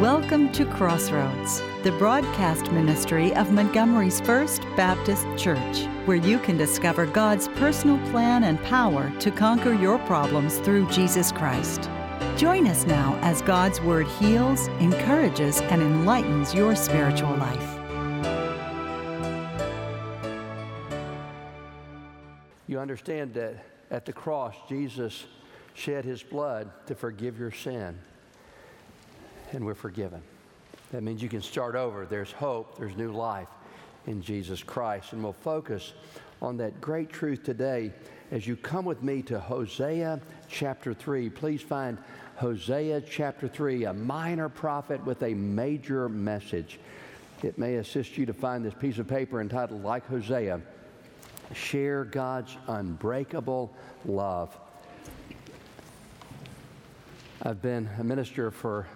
Welcome to Crossroads, the broadcast ministry of Montgomery's First Baptist Church, where you can discover God's personal plan and power to conquer your problems through Jesus Christ. Join us now as God's Word heals, encourages, and enlightens your spiritual life. You understand that at the cross, Jesus shed his blood to forgive your sin, and we're forgiven. That means you can start over. There's hope, there's new life in Jesus Christ. And we'll focus on that great truth today as you come with me to Hosea chapter 3. Please find Hosea chapter 3, a minor prophet with a major message. It may assist you to find this piece of paper entitled, like Hosea, Share God's Unbreakable Love. I've been a minister for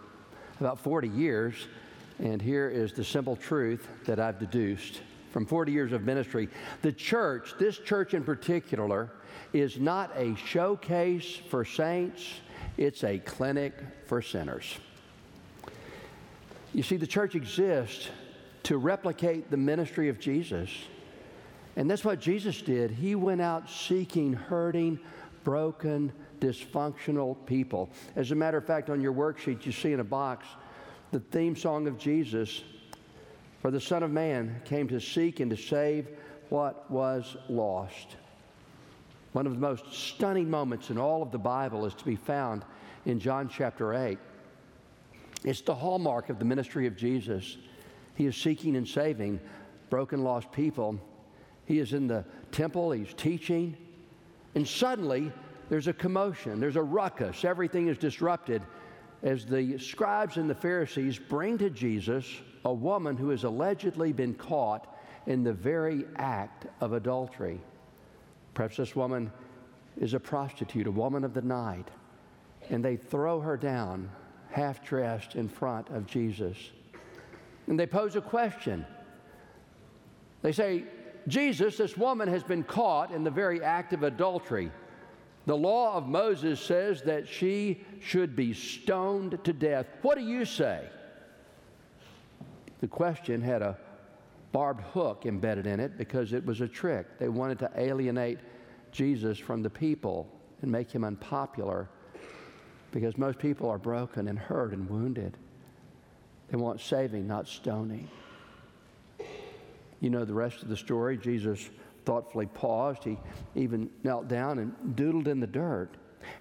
about 40 years, and here is the simple truth that I've deduced from 40 years of ministry. The church, this church in particular, is not a showcase for saints, it's a clinic for sinners. You see, the church exists to replicate the ministry of Jesus. And that's what Jesus did. He went out seeking hurting, broken, dysfunctional people. As a matter of fact, on your worksheet, you see in a box the theme song of Jesus For the Son of Man came to seek and to save what was lost. One of the most stunning moments in all of the Bible is to be found in John chapter 8. It's the hallmark of the ministry of Jesus. He is seeking and saving broken, lost people. He is in the temple, he's teaching, and suddenly there's a commotion, there's a ruckus, everything is disrupted as the scribes and the Pharisees bring to Jesus a woman who has allegedly been caught in the very act of adultery. Perhaps this woman is a prostitute, a woman of the night, and they throw her down half dressed in front of Jesus. And they pose a question. They say, Jesus, this woman has been caught in the very act of adultery. The law of Moses says that she should be stoned to death. What do you say? The question had a barbed hook embedded in it because it was a trick. They wanted to alienate Jesus from the people and make him unpopular because most people are broken and hurt and wounded. They want saving, not stoning. You know the rest of the story. Jesus thoughtfully paused. He even knelt down and doodled in the dirt.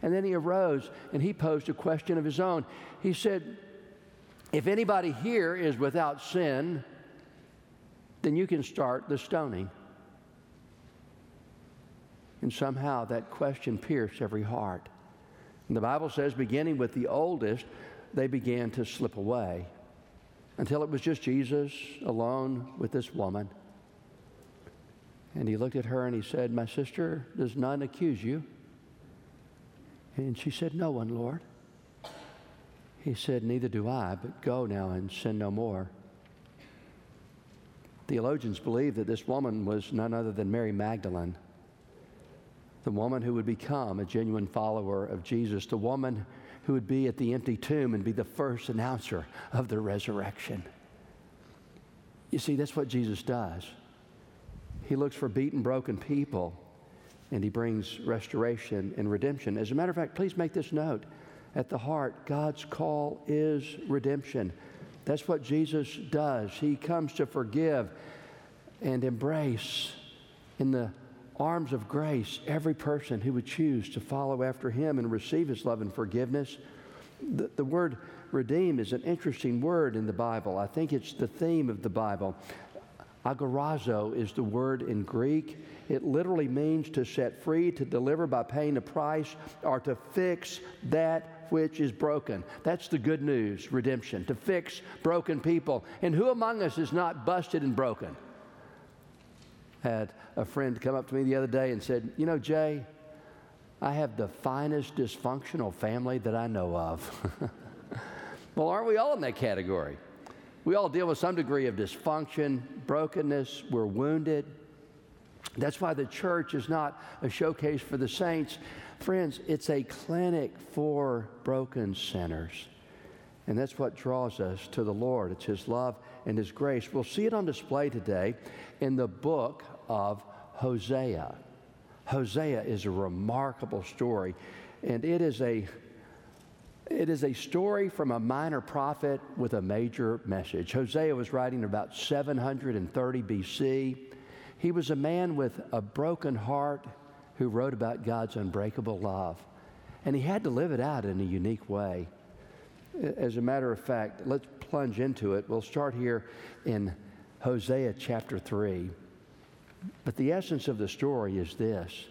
And then he arose and he posed a question of his own. He said, If anybody here is without sin, then you can start the stoning. And somehow that question pierced every heart. And the Bible says, beginning with the oldest, they began to slip away until it was just Jesus alone with this woman. And he looked at her and he said, My sister, does none accuse you? And she said, No one, Lord. He said, Neither do I, but go now and sin no more. Theologians believe that this woman was none other than Mary Magdalene, the woman who would become a genuine follower of Jesus, the woman who would be at the empty tomb and be the first announcer of the resurrection. You see, that's what Jesus does. He looks for beaten, broken people, and he brings restoration and redemption. As a matter of fact, please make this note. At the heart, God's call is redemption. That's what Jesus does. He comes to forgive and embrace in the arms of grace every person who would choose to follow after him and receive his love and forgiveness. The, the word redeem is an interesting word in the Bible. I think it's the theme of the Bible. Agorazo is the word in Greek. It literally means to set free, to deliver by paying a price, or to fix that which is broken. That's the good news, redemption, to fix broken people. And who among us is not busted and broken? Had a friend come up to me the other day and said, You know, Jay, I have the finest dysfunctional family that I know of. well, aren't we all in that category? We all deal with some degree of dysfunction, brokenness, we're wounded. That's why the church is not a showcase for the saints. Friends, it's a clinic for broken sinners. And that's what draws us to the Lord. It's His love and His grace. We'll see it on display today in the book of Hosea. Hosea is a remarkable story, and it is a it is a story from a minor prophet with a major message. Hosea was writing about 730 BC. He was a man with a broken heart who wrote about God's unbreakable love. And he had to live it out in a unique way. As a matter of fact, let's plunge into it. We'll start here in Hosea chapter 3. But the essence of the story is this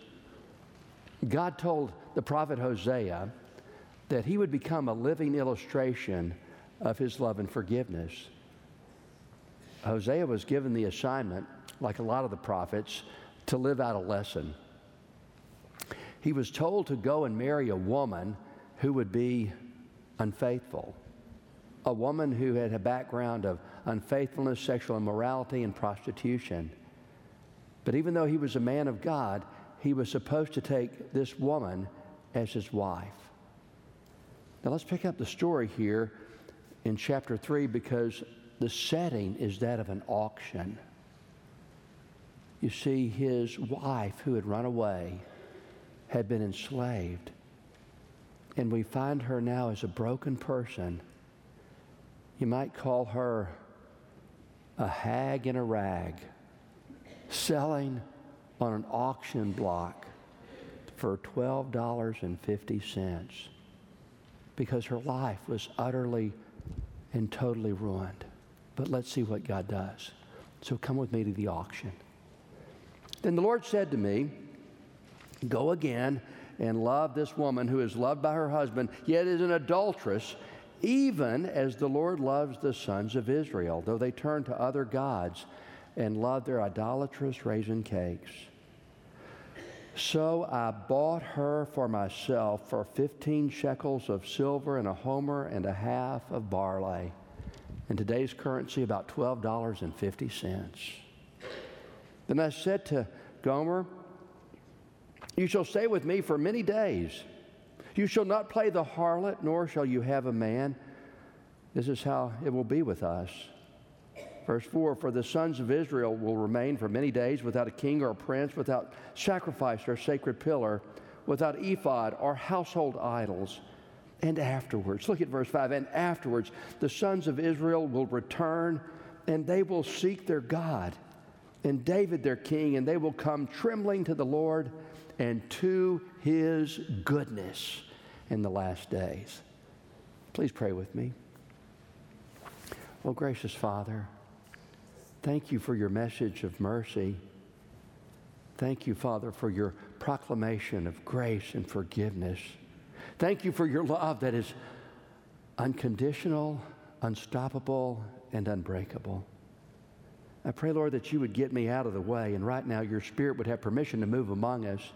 God told the prophet Hosea that he would become a living illustration of his love and forgiveness. Hosea was given the assignment, like a lot of the prophets, to live out a lesson. He was told to go and marry a woman who would be unfaithful, a woman who had a background of unfaithfulness, sexual immorality, and prostitution. But even though he was a man of God, he was supposed to take this woman as his wife. Now let's pick up the story here in chapter 3 because the setting is that of an auction. You see, his wife, who had run away, had been enslaved. And we find her now as a broken person. You might call her a hag in a rag, selling on an auction block for $12.50 because her life was utterly and totally ruined. But let's see what God does. So come with me to the auction. Then the Lord said to me, Go again and love this woman who is loved by her husband, yet is an adulteress, even as the Lord loves the sons of Israel, though they turn to other gods and love their idolatrous raisin cakes. So I bought her for myself for 15 shekels of silver and a homer and a half of barley. In today's currency, about $12.50. Then I said to Gomer, You shall stay with me for many days. You shall not play the harlot, nor shall you have a man. This is how it will be with us. Verse 4 For the sons of Israel will remain for many days without a king or a prince, without sacrifice or sacred pillar, without ephod or household idols. And afterwards, look at verse 5 and afterwards, the sons of Israel will return and they will seek their God and David their king, and they will come trembling to the Lord and to his goodness in the last days. Please pray with me. Oh, gracious Father, Thank you for your message of mercy. Thank you, Father, for your proclamation of grace and forgiveness. Thank you for your love that is unconditional, unstoppable, and unbreakable. I pray, Lord, that you would get me out of the way, and right now your Spirit would have permission to move among us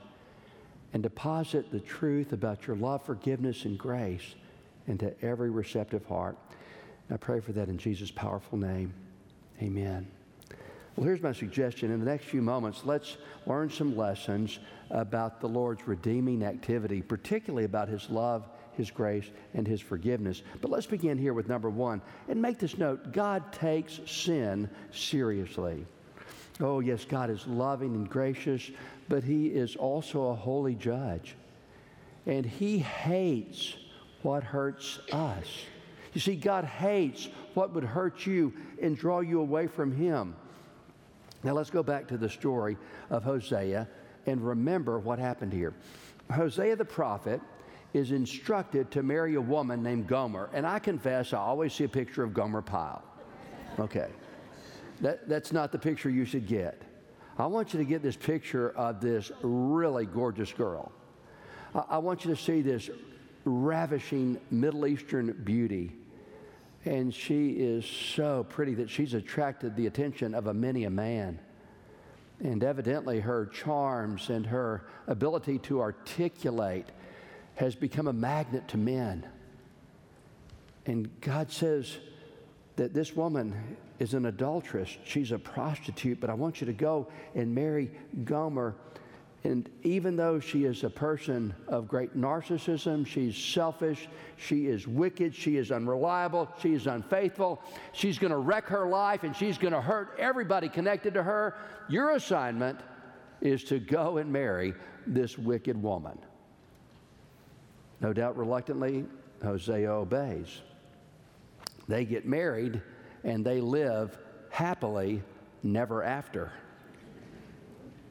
and deposit the truth about your love, forgiveness, and grace into every receptive heart. I pray for that in Jesus' powerful name. Amen. Well, here's my suggestion. In the next few moments, let's learn some lessons about the Lord's redeeming activity, particularly about His love, His grace, and His forgiveness. But let's begin here with number one and make this note God takes sin seriously. Oh, yes, God is loving and gracious, but He is also a holy judge. And He hates what hurts us. You see, God hates what would hurt you and draw you away from Him. Now let's go back to the story of Hosea and remember what happened here. Hosea the prophet is instructed to marry a woman named Gomer. And I confess, I always see a picture of Gomer Pyle. Okay. That, that's not the picture you should get. I want you to get this picture of this really gorgeous girl. I, want you to see this ravishing Middle Eastern beauty and she is so pretty that she's attracted the attention of a many a man. And evidently, her charms and her ability to articulate has become a magnet to men. And God says that this woman is an adulteress. She's a prostitute, but I want you to go and marry Gomer. And even though she is a person of great narcissism, she's selfish, she is wicked, she is unreliable, she is unfaithful, she's going to wreck her life and she's going to hurt everybody connected to her. Your assignment is to go and marry this wicked woman. No doubt, reluctantly, Hosea obeys. They get married and they live happily never after.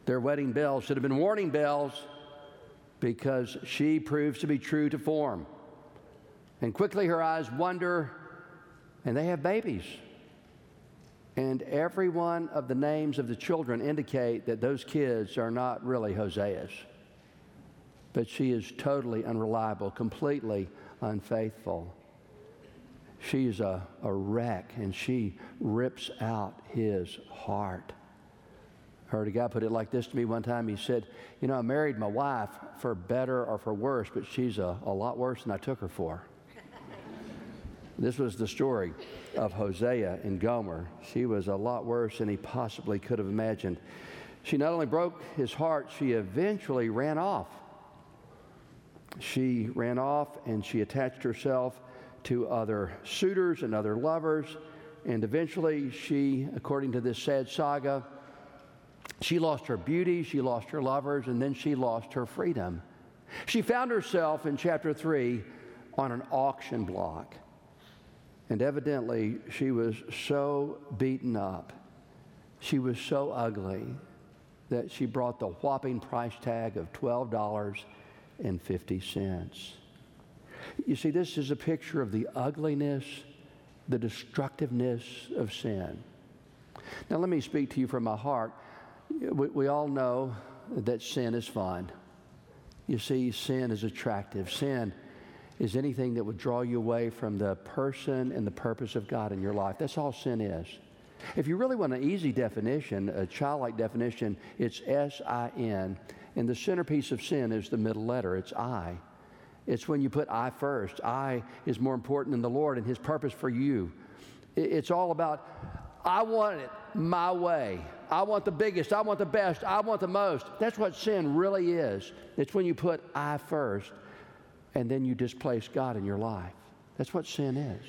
Their wedding bells should have been warning bells because she proves to be true to form. And quickly her eyes wander and they have babies. And every one of the names of the children indicate that those kids are not really Hosea's. But she is totally unreliable, completely unfaithful. She's a, a wreck and she rips out his heart I heard a guy put it like this to me one time. He said, You know, I married my wife for better or for worse, but she's a, a lot worse than I took her for. this was the story of Hosea and Gomer. She was a lot worse than he possibly could have imagined. She not only broke his heart, she eventually ran off. She ran off and she attached herself to other suitors and other lovers. And eventually, she, according to this sad saga, she lost her beauty, she lost her lovers, and then she lost her freedom. She found herself in chapter 3 on an auction block. And evidently, she was so beaten up, she was so ugly that she brought the whopping price tag of $12.50. You see, this is a picture of the ugliness, the destructiveness of sin. Now, let me speak to you from my heart we, we all know that sin is fun. You see, sin is attractive. Sin is anything that would draw you away from the person and the purpose of God in your life. That's all sin is. If you really want an easy definition, a childlike definition, it's S I N. And the centerpiece of sin is the middle letter, it's I. It's when you put I first. I is more important than the Lord and His purpose for you. It's all about, I want it my way. I want the biggest, I want the best, I want the most. That's what sin really is. It's when you put I first and then you displace God in your life. That's what sin is.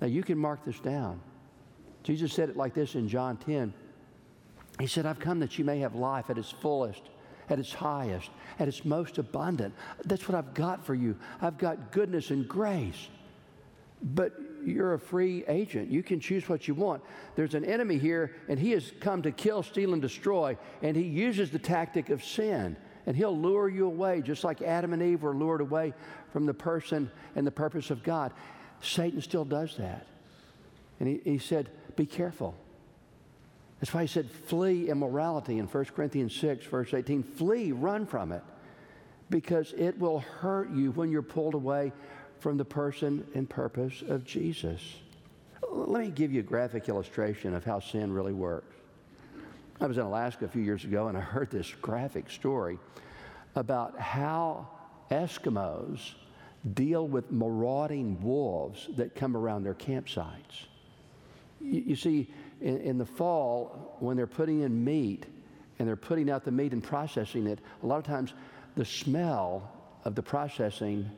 Now you can mark this down. Jesus said it like this in John 10. He said, I've come that you may have life at its fullest, at its highest, at its most abundant. That's what I've got for you. I've got goodness and grace. But you're a free agent. You can choose what you want. There's an enemy here, and he has come to kill, steal, and destroy, and he uses the tactic of sin. And he'll lure you away, just like Adam and Eve were lured away from the person and the purpose of God. Satan still does that. And he, he said, Be careful. That's why he said, Flee immorality in 1 Corinthians 6, verse 18. Flee, run from it, because it will hurt you when you're pulled away from the person and purpose of Jesus. Let me give you a graphic illustration of how sin really works. I was in Alaska a few years ago and I heard this graphic story about how Eskimos deal with marauding wolves that come around their campsites. You, you see, in, in, the fall, when they're putting in meat and they're putting out the meat and processing it, a lot of times the smell of the processing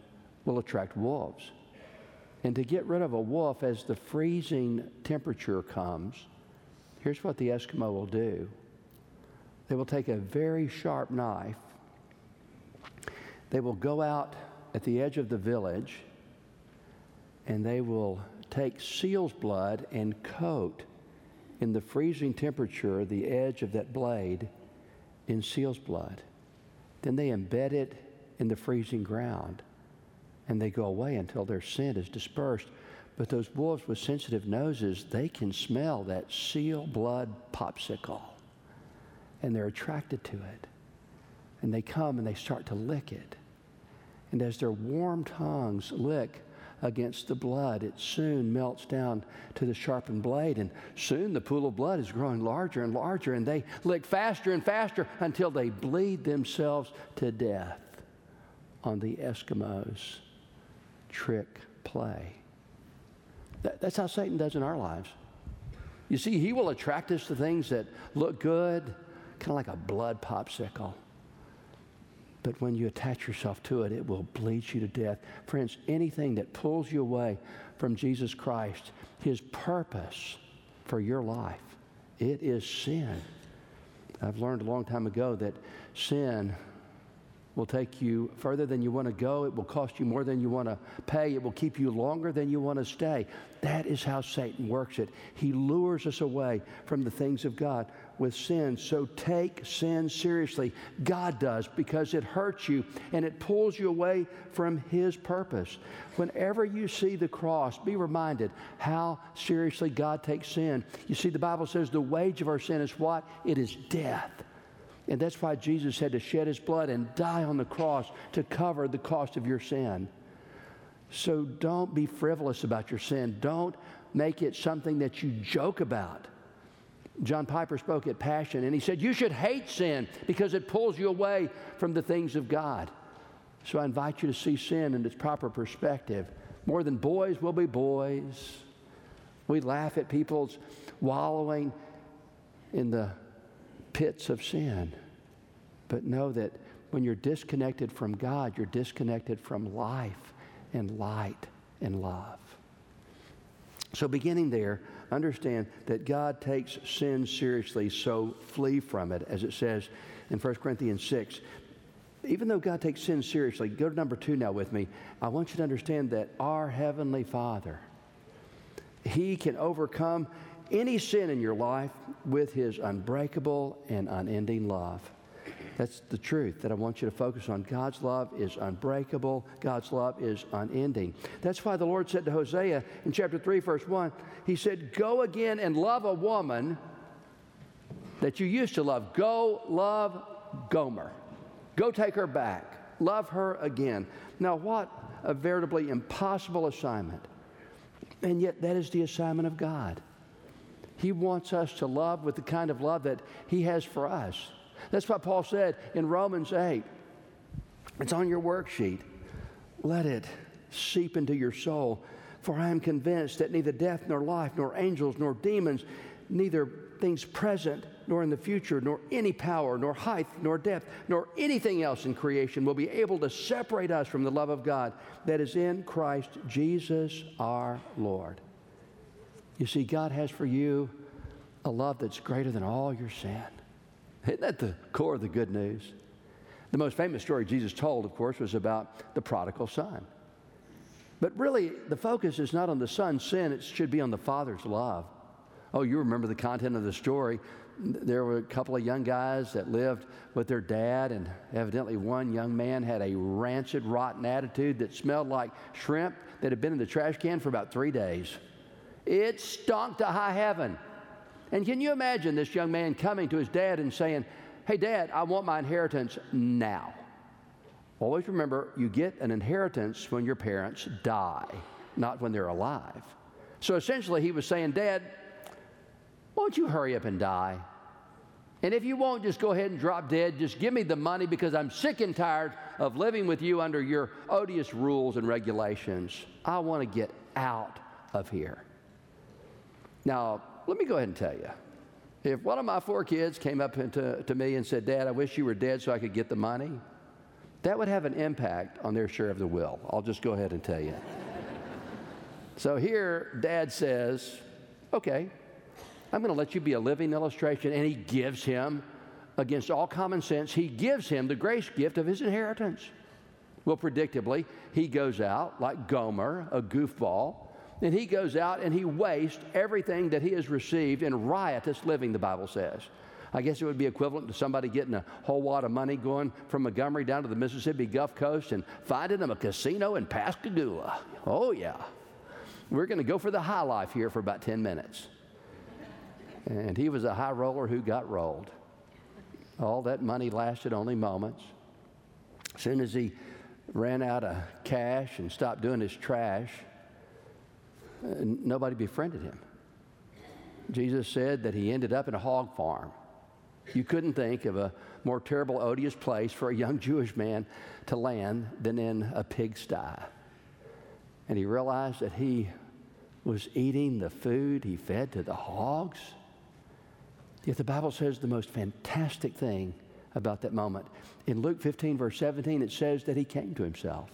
will attract wolves. And to get rid of a wolf as the freezing temperature comes, here's what the Eskimo will do they will take a very sharp knife, they will go out at the edge of the village, and they will take seal's blood and coat in the freezing temperature the edge of that blade in seal's blood. Then they embed it in the freezing ground and they go away until their scent is dispersed. But those wolves with sensitive noses, they can smell that seal blood popsicle and they're attracted to it. And they come and they start to lick it. And as their warm tongues lick against the blood, it soon melts down to the sharpened blade. And soon the pool of blood is growing larger and larger, and they lick faster and faster until they bleed themselves to death on the Eskimos trick play. That, that's how Satan does in our lives. You see, he will attract us to things that look good, kind of like a blood popsicle. But when you attach yourself to it, it will bleed you to death. Friends, anything that pulls you away from Jesus Christ, his purpose for your life, it is sin. I've learned a long time ago that sin will take you further than you want to go. It will cost you more than you want to pay. It will keep you longer than you want to stay. That is how Satan works it. He lures us away from the things of God with sin. So take sin seriously. God does because it hurts you and it pulls you away from His purpose. Whenever you see the cross, be reminded how seriously God takes sin. You see, the Bible says the wage of our sin is what? It is death. And that's why Jesus had to shed his blood and die on the cross to cover the cost of your sin. So don't be frivolous about your sin. Don't make it something that you joke about. John Piper spoke at Passion and he said, You should hate sin because it pulls you away from the things of God. So I invite you to see sin in its proper perspective. More than boys will be boys. We laugh at people's wallowing in the pits of sin. But know that when you're disconnected from God, you're disconnected from life and light and love. So, beginning there, understand that God takes sin seriously, so flee from it, as it says in 1 Corinthians 6. Even though God takes sin seriously, go to number two now with me. I want you to understand that our Heavenly Father, He can overcome any sin in your life with His unbreakable and unending love. That's the truth that I want you to focus on. God's love is unbreakable, God's love is unending. That's why the Lord said to Hosea in chapter 3, verse 1, He said, Go again and love a woman that you used to love. Go love Gomer. Go take her back. Love her again. Now, what a veritably impossible assignment. And yet, that is the assignment of God. He wants us to love with the kind of love that He has for us. That's what Paul said in Romans 8. It's on your worksheet. Let it seep into your soul. For I am convinced that neither death, nor life, nor angels, nor demons, neither things present, nor in the future, nor any power, nor height, nor depth, nor anything else in creation will be able to separate us from the love of God that is in Christ Jesus our Lord. You see, God has for you a love that's greater than all your sin. Isn't that the core of the good news? The most famous story Jesus told, of course, was about the prodigal son. But really, the focus is not on the son's sin, it should be on the father's love. Oh, you remember the content of the story. There were a couple of young guys that lived with their dad, and evidently one young man had a rancid, rotten attitude that smelled like shrimp that had been in the trash can for about three days. It stunk to high heaven. And can you imagine this young man coming to his dad and saying, Hey, dad, I want my inheritance now? Always remember, you get an inheritance when your parents die, not when they're alive. So essentially, he was saying, Dad, won't you hurry up and die? And if you won't, just go ahead and drop dead. Just give me the money because I'm sick and tired of living with you under your odious rules and regulations. I want to get out of here. Now, let me go ahead and tell you. If one of my four kids came up to, to me and said, Dad, I wish you were dead so I could get the money, that would have an impact on their share of the will. I'll just go ahead and tell you. so here, Dad says, Okay, I'm going to let you be a living illustration. And he gives him, against all common sense, he gives him the grace gift of his inheritance. Well, predictably, he goes out like Gomer, a goofball, and he goes out and he wastes everything that he has received in riotous living, the Bible says. I guess it would be equivalent to somebody getting a whole lot of money going from Montgomery down to the Mississippi Gulf Coast and finding them a casino in Pascagoula. Oh, yeah. We're going to go for the high life here for about 10 minutes. And he was a high roller who got rolled. All that money lasted only moments. As soon as he ran out of cash and stopped doing his trash, nobody befriended him. Jesus said that he ended up in a hog farm. You couldn't think of a more terrible, odious place for a young Jewish man to land than in a pigsty. And he realized that he was eating the food he fed to the hogs. Yet the Bible says the most fantastic thing about that moment. In Luke 15, verse 17, it says that he came to himself.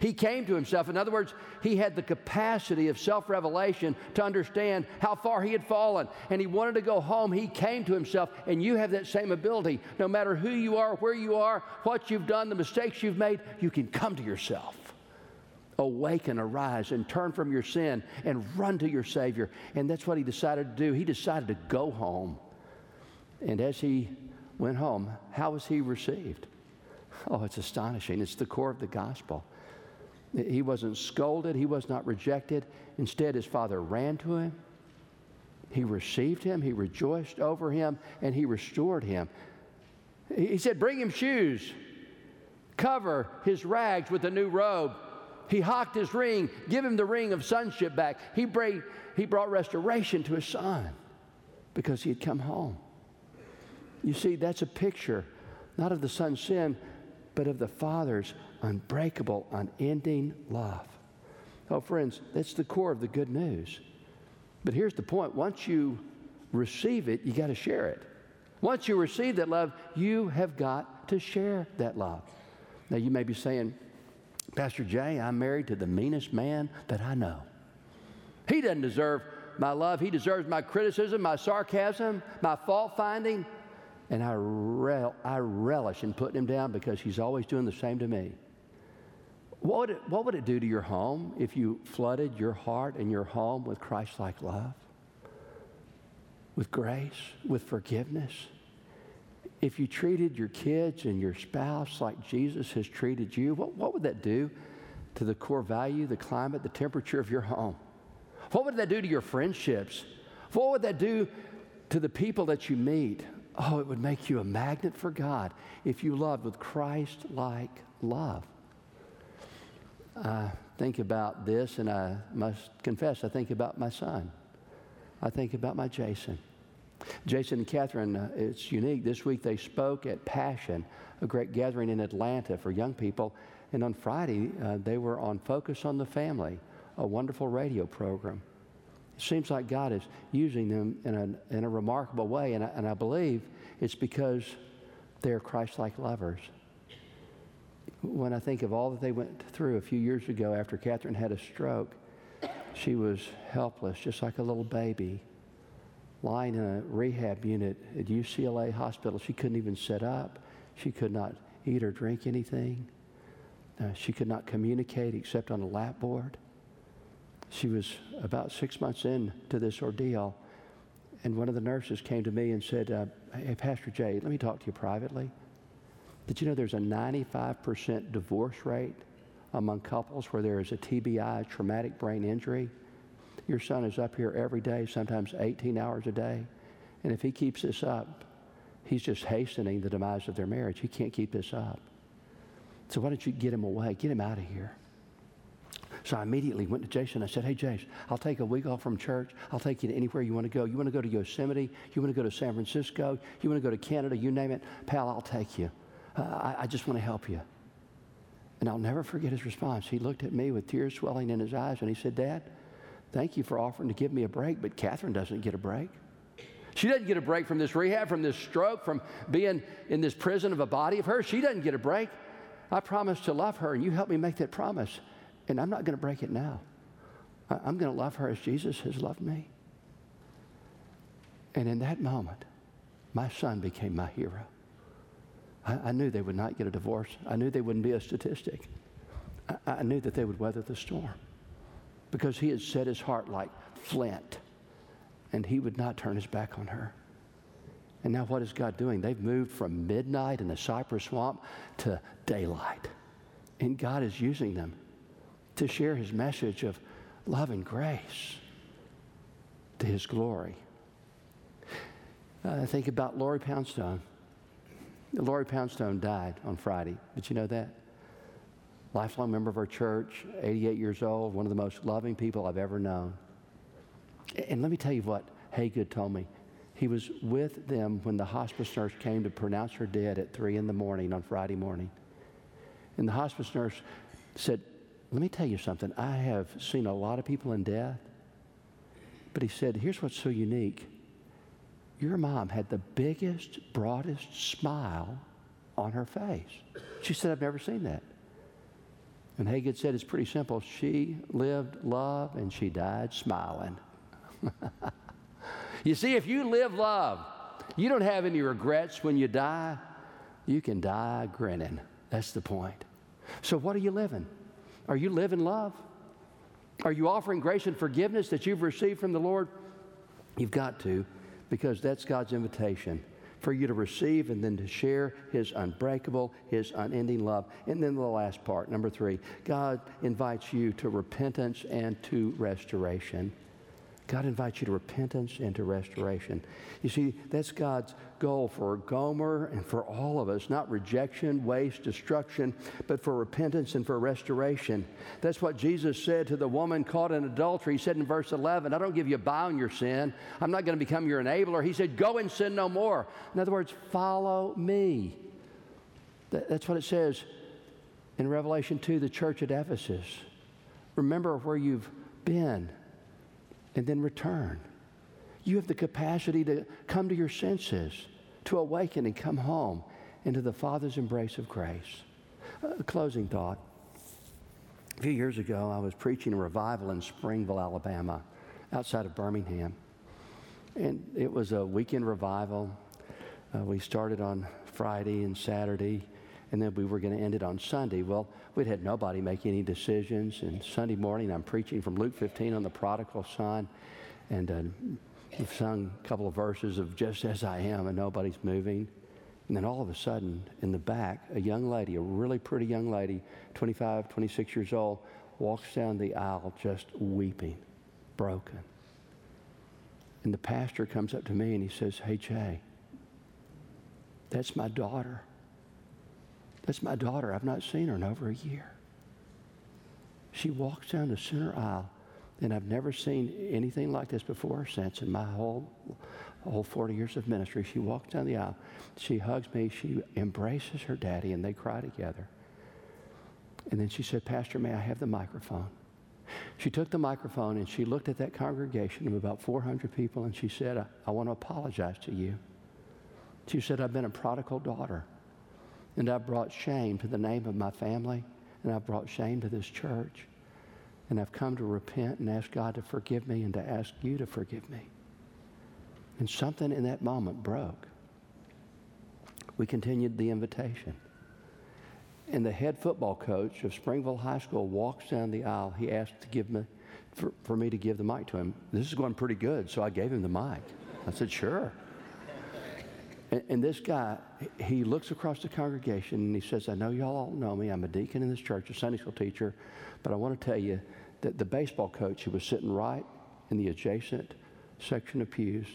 He came to himself. In other words, he had the capacity of self revelation to understand how far he had fallen. And he wanted to go home. He came to himself. And you have that same ability. No matter who you are, where you are, what you've done, the mistakes you've made, you can come to yourself. Awaken, arise, and turn from your sin and run to your Savior. And that's what he decided to do. He decided to go home. And as he went home, how was he received? Oh, it's astonishing. It's the core of the gospel. He wasn't scolded, he was not rejected. Instead, his father ran to him. He received him, he rejoiced over him, and he restored him. He said, Bring him shoes, cover his rags with a new robe. He hocked his ring, give him the ring of sonship back. He, brought, he brought restoration to his son because he had come home. You see, that's a picture not of the son's sin, but of the father's unbreakable, unending love. Oh, friends, that's the core of the good news. But here's the point once you receive it, you got to share it. Once you receive that love, you have got to share that love. Now, you may be saying, Pastor Jay, I'm married to the meanest man that I know. He doesn't deserve my love. He deserves my criticism, my sarcasm, my fault finding. And I, rel- I relish in putting him down because he's always doing the same to me. What would, it, what would it do to your home if you flooded your heart and your home with Christ like love, with grace, with forgiveness? If you treated your kids and your spouse like Jesus has treated you, what, what would that do to the core value, the climate, the temperature of your home? What would that do to your friendships? What would that do to the people that you meet? Oh, it would make you a magnet for God if you loved with Christ like love. I think about this, and I must confess, I think about my son. I think about my Jason. Jason and Catherine, uh, it's unique. This week they spoke at Passion, a great gathering in Atlanta for young people. And on Friday, uh, they were on Focus on the Family, a wonderful radio program. It seems like God is using them in a, in a remarkable way, and I, and I believe it's because they're Christ like lovers when I think of all that they went through a few years ago after Catherine had a stroke, she was helpless, just like a little baby, lying in a rehab unit at UCLA Hospital. She couldn't even sit up. She could not eat or drink anything. Uh, she could not communicate except on a lap board. She was about six months into this ordeal, and one of the nurses came to me and said, uh, Hey, Pastor Jay, let me talk to you privately. Did you know there's a 95% divorce rate among couples where there is a TBI, traumatic brain injury? Your son is up here every day, sometimes 18 hours a day. And if he keeps this up, he's just hastening the demise of their marriage. He can't keep this up. So why don't you get him away? Get him out of here. So I immediately went to Jason. I said, Hey, Jason, I'll take a week off from church. I'll take you to anywhere you want to go. You want to go to Yosemite? You want to go to San Francisco? You want to go to Canada? You name it. Pal, I'll take you. Uh, I, I just want to help you. And I'll never forget his response. He looked at me with tears swelling in his eyes and he said, Dad, thank you for offering to give me a break, but Catherine doesn't get a break. She doesn't get a break from this rehab, from this stroke, from being in this prison of a body of hers. She doesn't get a break. I promised to love her, and you helped me make that promise. And I'm not going to break it now. I'm going to love her as Jesus has loved me. And in that moment, my son became my hero. I, I, knew they would not get a divorce. I knew they wouldn't be a statistic. I, I knew that they would weather the storm because he had set his heart like flint and he would not turn his back on her. And now, what is God doing? They've moved from midnight in the cypress swamp to daylight. And God is using them to share his message of love and grace to his glory. I think about Lori Poundstone. Lori Poundstone died on Friday. Did you know that? Lifelong member of our church, 88 years old, one of the most loving people I've ever known. And let me tell you what Haygood told me. He was with them when the hospice nurse came to pronounce her dead at 3 in the morning on Friday morning. And the hospice nurse said, Let me tell you something. I have seen a lot of people in death. But he said, Here's what's so unique your mom had the biggest, broadest smile on her face. She said, I've never seen that. And Hagin said, it's pretty simple. She lived love and she died smiling. you see, if you live love, you don't have any regrets when you die. You can die grinning. That's the point. So, what are you living? Are you living love? Are you offering grace and forgiveness that you've received from the Lord? You've got to, because that's God's invitation for you to receive and then to share His unbreakable, His unending love. And then the last part, number three, God invites you to repentance and to restoration. God invites you to repentance and to restoration. You see, that's God's goal for Gomer and for all of us not rejection, waste, destruction, but for repentance and for restoration. That's what Jesus said to the woman caught in adultery. He said in verse 11, I don't give you a bow on your sin. I'm not going to become your enabler. He said, Go and sin no more. In other words, follow me. That's what it says in Revelation 2, the church at Ephesus. Remember where you've been and then return. You have the capacity to come to your senses, to awaken and come home into the Father's embrace of grace. A closing thought. A few years ago, I was preaching a revival in Springville, Alabama, outside of Birmingham. And it was a weekend revival. Uh, we started on Friday and Saturday, and then we were going to end it on Sunday. Well, we'd had nobody make any decisions. And Sunday morning, I'm preaching from Luke 15 on the prodigal son. And uh, we've sung a couple of verses of Just As I Am, and nobody's moving. And then all of a sudden, in the back, a young lady, a really pretty young lady, 25, 26 years old, walks down the aisle just weeping, broken. And the pastor comes up to me and he says, Hey, Jay, that's my daughter. That's my daughter. I've not seen her in over a year. She walks down the center aisle, and I've never seen anything like this before or since in my whole, whole 40 years of ministry. She walks down the aisle. She hugs me. She embraces her daddy, and they cry together. And then she said, Pastor, may I have the microphone? She took the microphone and she looked at that congregation of about 400 people and she said, I, I want to apologize to you. She said, I've been a prodigal daughter. And I've brought shame to the name of my family, and I've brought shame to this church. And I've come to repent and ask God to forgive me and to ask you to forgive me. And something in that moment broke. We continued the invitation. And the head football coach of Springville High School walks down the aisle. He asked to give me, for, for me to give the mic to him. This is going pretty good, so I gave him the mic. I said, sure. And, and, this guy, he looks across the congregation and he says, I know y'all all know me. I'm a deacon in this church, a Sunday school teacher, but I want to tell you that the baseball coach who was sitting right in the adjacent section of pews,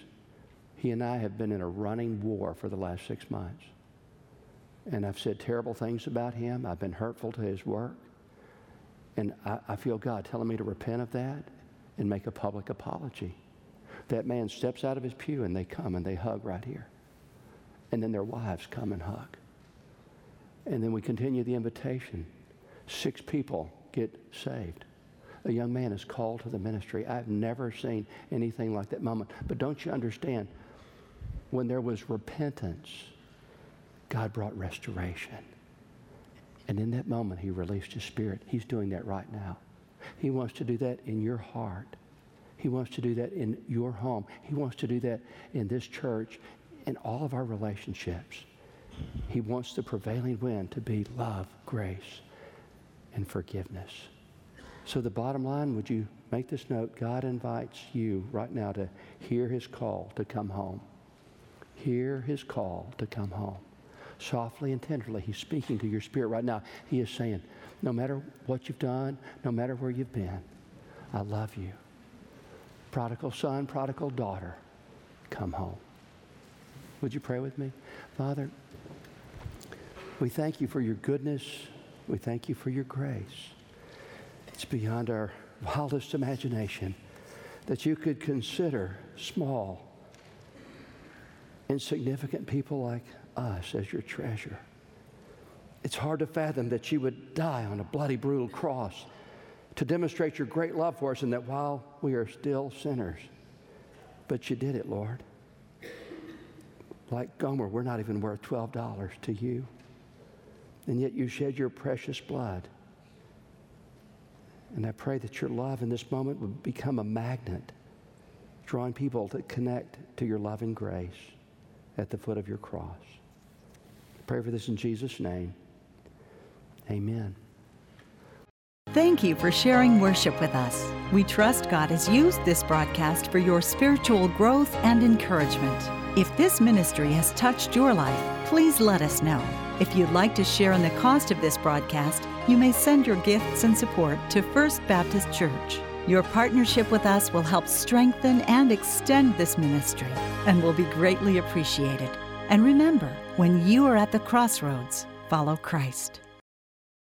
he and I have been in a running war for the last six months. And I've said terrible things about him. I've been hurtful to his work. And I, I feel God telling me to repent of that and make a public apology. That man steps out of his pew and they come and they hug right here and then their wives come and hug. And then we continue the invitation. Six people get saved. A young man is called to the ministry. I've never seen anything like that moment. But don't you understand? When there was repentance, God brought restoration. And in that moment, He released His Spirit. He's doing that right now. He wants to do that in your heart. He wants to do that in your home. He wants to do that in this church in all of our relationships. He wants the prevailing wind to be love, grace, and forgiveness. So, the bottom line, would you make this note? God invites you right now to hear his call to come home. Hear his call to come home. Softly and tenderly, he's speaking to your spirit right now. He is saying, No matter what you've done, no matter where you've been, I love you. Prodigal son, prodigal daughter, come home. Would you pray with me? Father, we thank you for your goodness. We thank you for your grace. It's beyond our wildest imagination that you could consider small, insignificant people like us as your treasure. It's hard to fathom that you would die on a bloody, brutal cross to demonstrate your great love for us and that while we are still sinners, but you did it, Lord. Like Gomer, we're not even worth $12 to you. And yet you shed your precious blood. And I pray that your love in this moment would become a magnet, drawing people to connect to your love and grace at the foot of your cross. Pray for this in Jesus' name. Amen. Thank you for sharing worship with us. We trust God has used this broadcast for your spiritual growth and encouragement. If this ministry has touched your life, please let us know. If you'd like to share in the cost of this broadcast, you may send your gifts and support to First Baptist Church. Your partnership with us will help strengthen and extend this ministry and will be greatly appreciated. And remember, when you are at the crossroads, follow Christ.